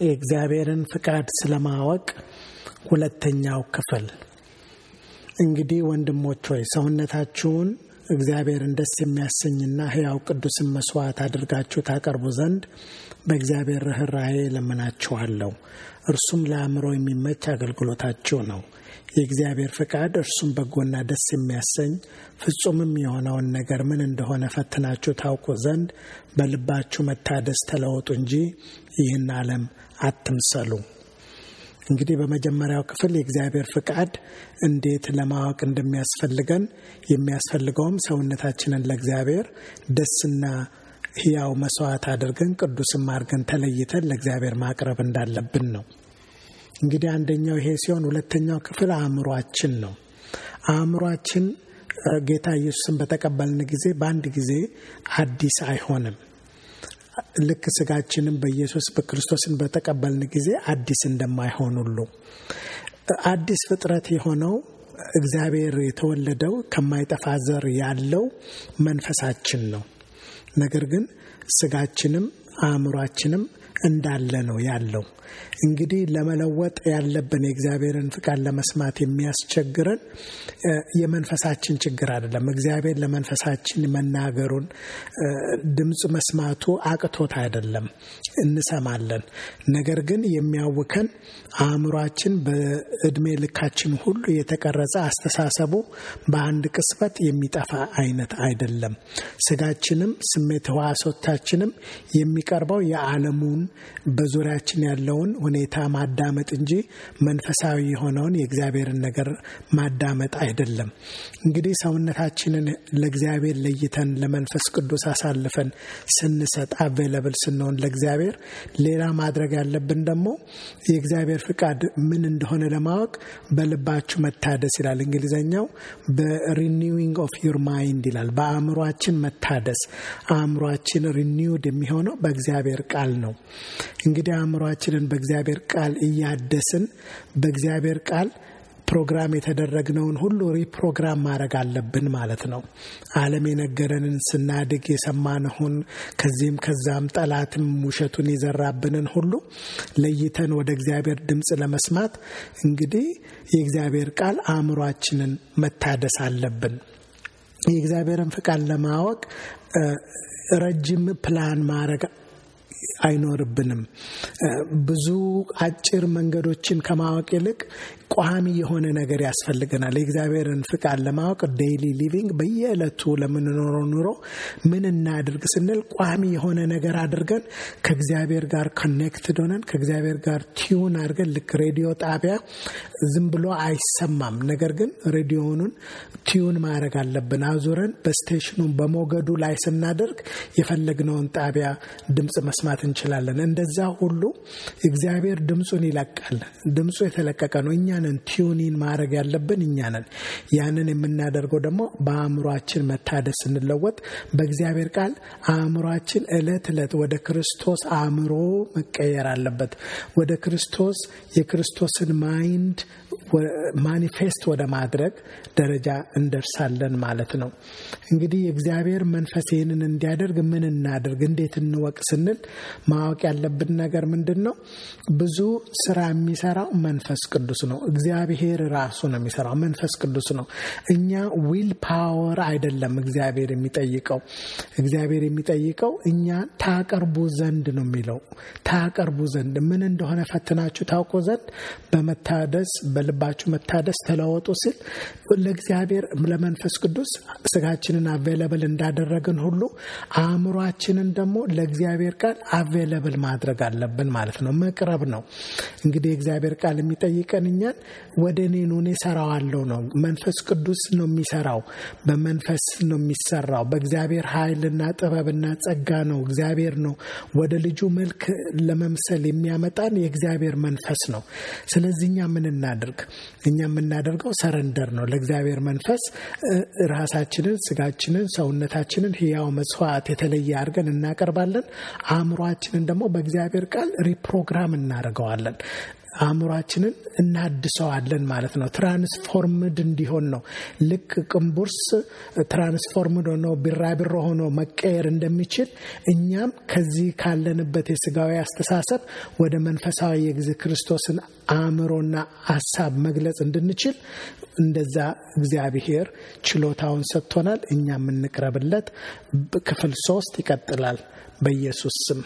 የእግዚአብሔርን ፍቃድ ስለማወቅ ሁለተኛው ክፍል። እንግዲህ ወንድሞች ሆይ ሰውነታችሁን እግዚአብሔርን ደስ የሚያሰኝና ሕያው ቅዱስን መስዋዕት አድርጋችሁ ታቀርቡ ዘንድ በእግዚአብሔር ርኅራኄ እለምናችኋለሁ። እርሱም ለአእምሮ የሚመች አገልግሎታችሁ ነው። የእግዚአብሔር ፍቃድ እርሱም በጎና ደስ የሚያሰኝ ፍጹምም የሆነውን ነገር ምን እንደሆነ ፈትናችሁ ታውቁ ዘንድ በልባችሁ መታደስ ተለወጡ እንጂ ይህን ዓለም አትምሰሉ። እንግዲህ በመጀመሪያው ክፍል የእግዚአብሔር ፍቃድ እንዴት ለማወቅ እንደሚያስፈልገን የሚያስፈልገውም ሰውነታችንን ለእግዚአብሔር ደስና ሕያው መስዋዕት አድርገን ቅዱስም አድርገን ተለይተን ለእግዚአብሔር ማቅረብ እንዳለብን ነው። እንግዲህ አንደኛው ይሄ ሲሆን፣ ሁለተኛው ክፍል አእምሯችን ነው። አእምሯችን ጌታ ኢየሱስን በተቀበልን ጊዜ በአንድ ጊዜ አዲስ አይሆንም። ልክ ስጋችንም በኢየሱስ በክርስቶስን በተቀበልን ጊዜ አዲስ እንደማይሆን ሁሉ አዲስ ፍጥረት የሆነው እግዚአብሔር የተወለደው ከማይጠፋ ዘር ያለው መንፈሳችን ነው። ነገር ግን ስጋችንም አእምሯችንም እንዳለ ነው ያለው። እንግዲህ ለመለወጥ ያለብን የእግዚአብሔርን ፍቃድ ለመስማት የሚያስቸግረን የመንፈሳችን ችግር አይደለም። እግዚአብሔር ለመንፈሳችን መናገሩን ድምፅ መስማቱ አቅቶት አይደለም፣ እንሰማለን። ነገር ግን የሚያውከን አእምሯችን በእድሜ ልካችን ሁሉ የተቀረጸ አስተሳሰቡ በአንድ ቅጽበት የሚጠፋ አይነት አይደለም። ስጋችንም ስሜት ህዋሶታችንም የሚቀርበው የዓለሙን በዙሪያችን ያለውን ሁኔታ ማዳመጥ እንጂ መንፈሳዊ የሆነውን የእግዚአብሔርን ነገር ማዳመጥ አይደለም። እንግዲህ ሰውነታችንን ለእግዚአብሔር ለይተን ለመንፈስ ቅዱስ አሳልፈን ስንሰጥ available ስንሆን ለእግዚአብሔር ሌላ ማድረግ ያለብን ደግሞ የእግዚአብሔር ፍቃድ ምን እንደሆነ ለማወቅ በልባችሁ መታደስ ይላል። እንግሊዝኛው በ renewing of your mind ይላል። በአእምሯችን መታደስ። አእምሯችን renewed የሚሆነው በእግዚአብሔር ቃል ነው። እንግዲህ አእምሯችንን በእግዚአብሔር ቃል እያደስን በእግዚአብሔር ቃል ፕሮግራም የተደረግነውን ሁሉ ሪፕሮግራም ማድረግ አለብን ማለት ነው። ዓለም የነገረንን ስናድግ የሰማንሁን ከዚህም ከዛም ጠላትም ውሸቱን የዘራብንን ሁሉ ለይተን ወደ እግዚአብሔር ድምፅ ለመስማት እንግዲህ የእግዚአብሔር ቃል አእምሯችንን መታደስ አለብን። የእግዚአብሔርን ፍቃድ ለማወቅ ረጅም ፕላን ማድረግ አይኖርብንም። ብዙ አጭር መንገዶችን ከማወቅ ይልቅ ቋሚ የሆነ ነገር ያስፈልገናል። የእግዚአብሔርን ፍቃድ ለማወቅ daily living በየዕለቱ ለምንኖረው ኑሮ ምን እናድርግ ስንል ቋሚ የሆነ ነገር አድርገን ከእግዚአብሔር ጋር connected ሆነን ከእግዚአብሔር ጋር tune አድርገን ልክ ሬዲዮ ጣቢያ ዝም ብሎ አይሰማም። ነገር ግን ሬዲዮኑን tune ማድረግ አለብን። አዙረን በ station ኑ በሞገዱ ላይ ስናደርግ የፈለግነውን ጣቢያ ድምፅ መስማት እንችላለን። እንደዛ ሁሉ እግዚአብሔር ድምፁን ይለቃል። ድምፁ የተለቀቀ ነው። እኛ ነን tuning ማድረግ ያለብን እኛ ነን። ያንን የምናደርገው ደግሞ በአእምሯችን መታደስ ስንለወጥ በእግዚአብሔር ቃል አእምሯችን እለት እለት ወደ ክርስቶስ አእምሮ መቀየር አለበት። ወደ ክርስቶስ የክርስቶስን mind manifest ወደ ማድረግ ደረጃ እንደርሳለን ማለት ነው። እንግዲህ የእግዚአብሔር መንፈስ ይህንን እንዲያደርግ ምን እናድርግ፣ እንዴት እንወቅ ስንል ማወቅ ያለብን ነገር ምንድን ነው? ብዙ ስራ የሚሰራው መንፈስ ቅዱስ ነው። እግዚአብሔር ራሱ ነው የሚሰራው፣ መንፈስ ቅዱስ ነው። እኛ will power አይደለም እግዚአብሔር የሚጠይቀው። እግዚአብሔር የሚጠይቀው እኛ ታቀርቡ ዘንድ ነው የሚለው። ታቀርቡ ዘንድ ምን እንደሆነ ፈትናችሁ ታውቁ ዘንድ በመታደስ በልባችሁ መታደስ ተለወጡ ሲል ለእግዚአብሔር ለመንፈስ ቅዱስ ስጋችንን አቬለብል እንዳደረግን ሁሉ አእምሯችንን ደግሞ ለእግዚአብሔር ቃል አቬለብል ማድረግ አለብን ማለት ነው። መቅረብ ነው እንግዲህ የእግዚአብሔር ቃል የሚጠይቀን እኛን ወደ እኔ ኑ እኔ እሰራዋለሁ ነው። መንፈስ ቅዱስ ነው የሚሰራው። በመንፈስ ነው የሚሰራው። በእግዚአብሔር ኃይልና ጥበብና ጸጋ ነው። እግዚአብሔር ነው ወደ ልጁ መልክ ለመምሰል የሚያመጣን የእግዚአብሔር መንፈስ ነው። ስለዚህ እኛ ምን እናድርግ? እኛ የምናደርገው ሰረንደር ነው ለእግዚአብሔር መንፈስ ራሳችንን፣ ስጋችንን፣ ሰውነታችንን ህያው መስዋዕት የተለየ አድርገን እናቀርባለን። አእምሯችንን ደግሞ በእግዚአብሔር ቃል ሪፕሮግራም እናደርገዋለን። አእምሯችንን እናድሰዋለን ማለት ነው። ትራንስፎርምድ እንዲሆን ነው። ልክ ቅንቡርስ ትራንስፎርምድ ሆኖ ቢራቢሮ ሆኖ መቀየር እንደሚችል እኛም ከዚህ ካለንበት የስጋዊ አስተሳሰብ ወደ መንፈሳዊ የጊዜ ክርስቶስን አእምሮና ሀሳብ መግለጽ እንድንችል እንደዛ እግዚአብሔር ችሎታውን ሰጥቶናል። እኛም እንቅረብለት። ክፍል ሶስት ይቀጥላል። በኢየሱስ ስም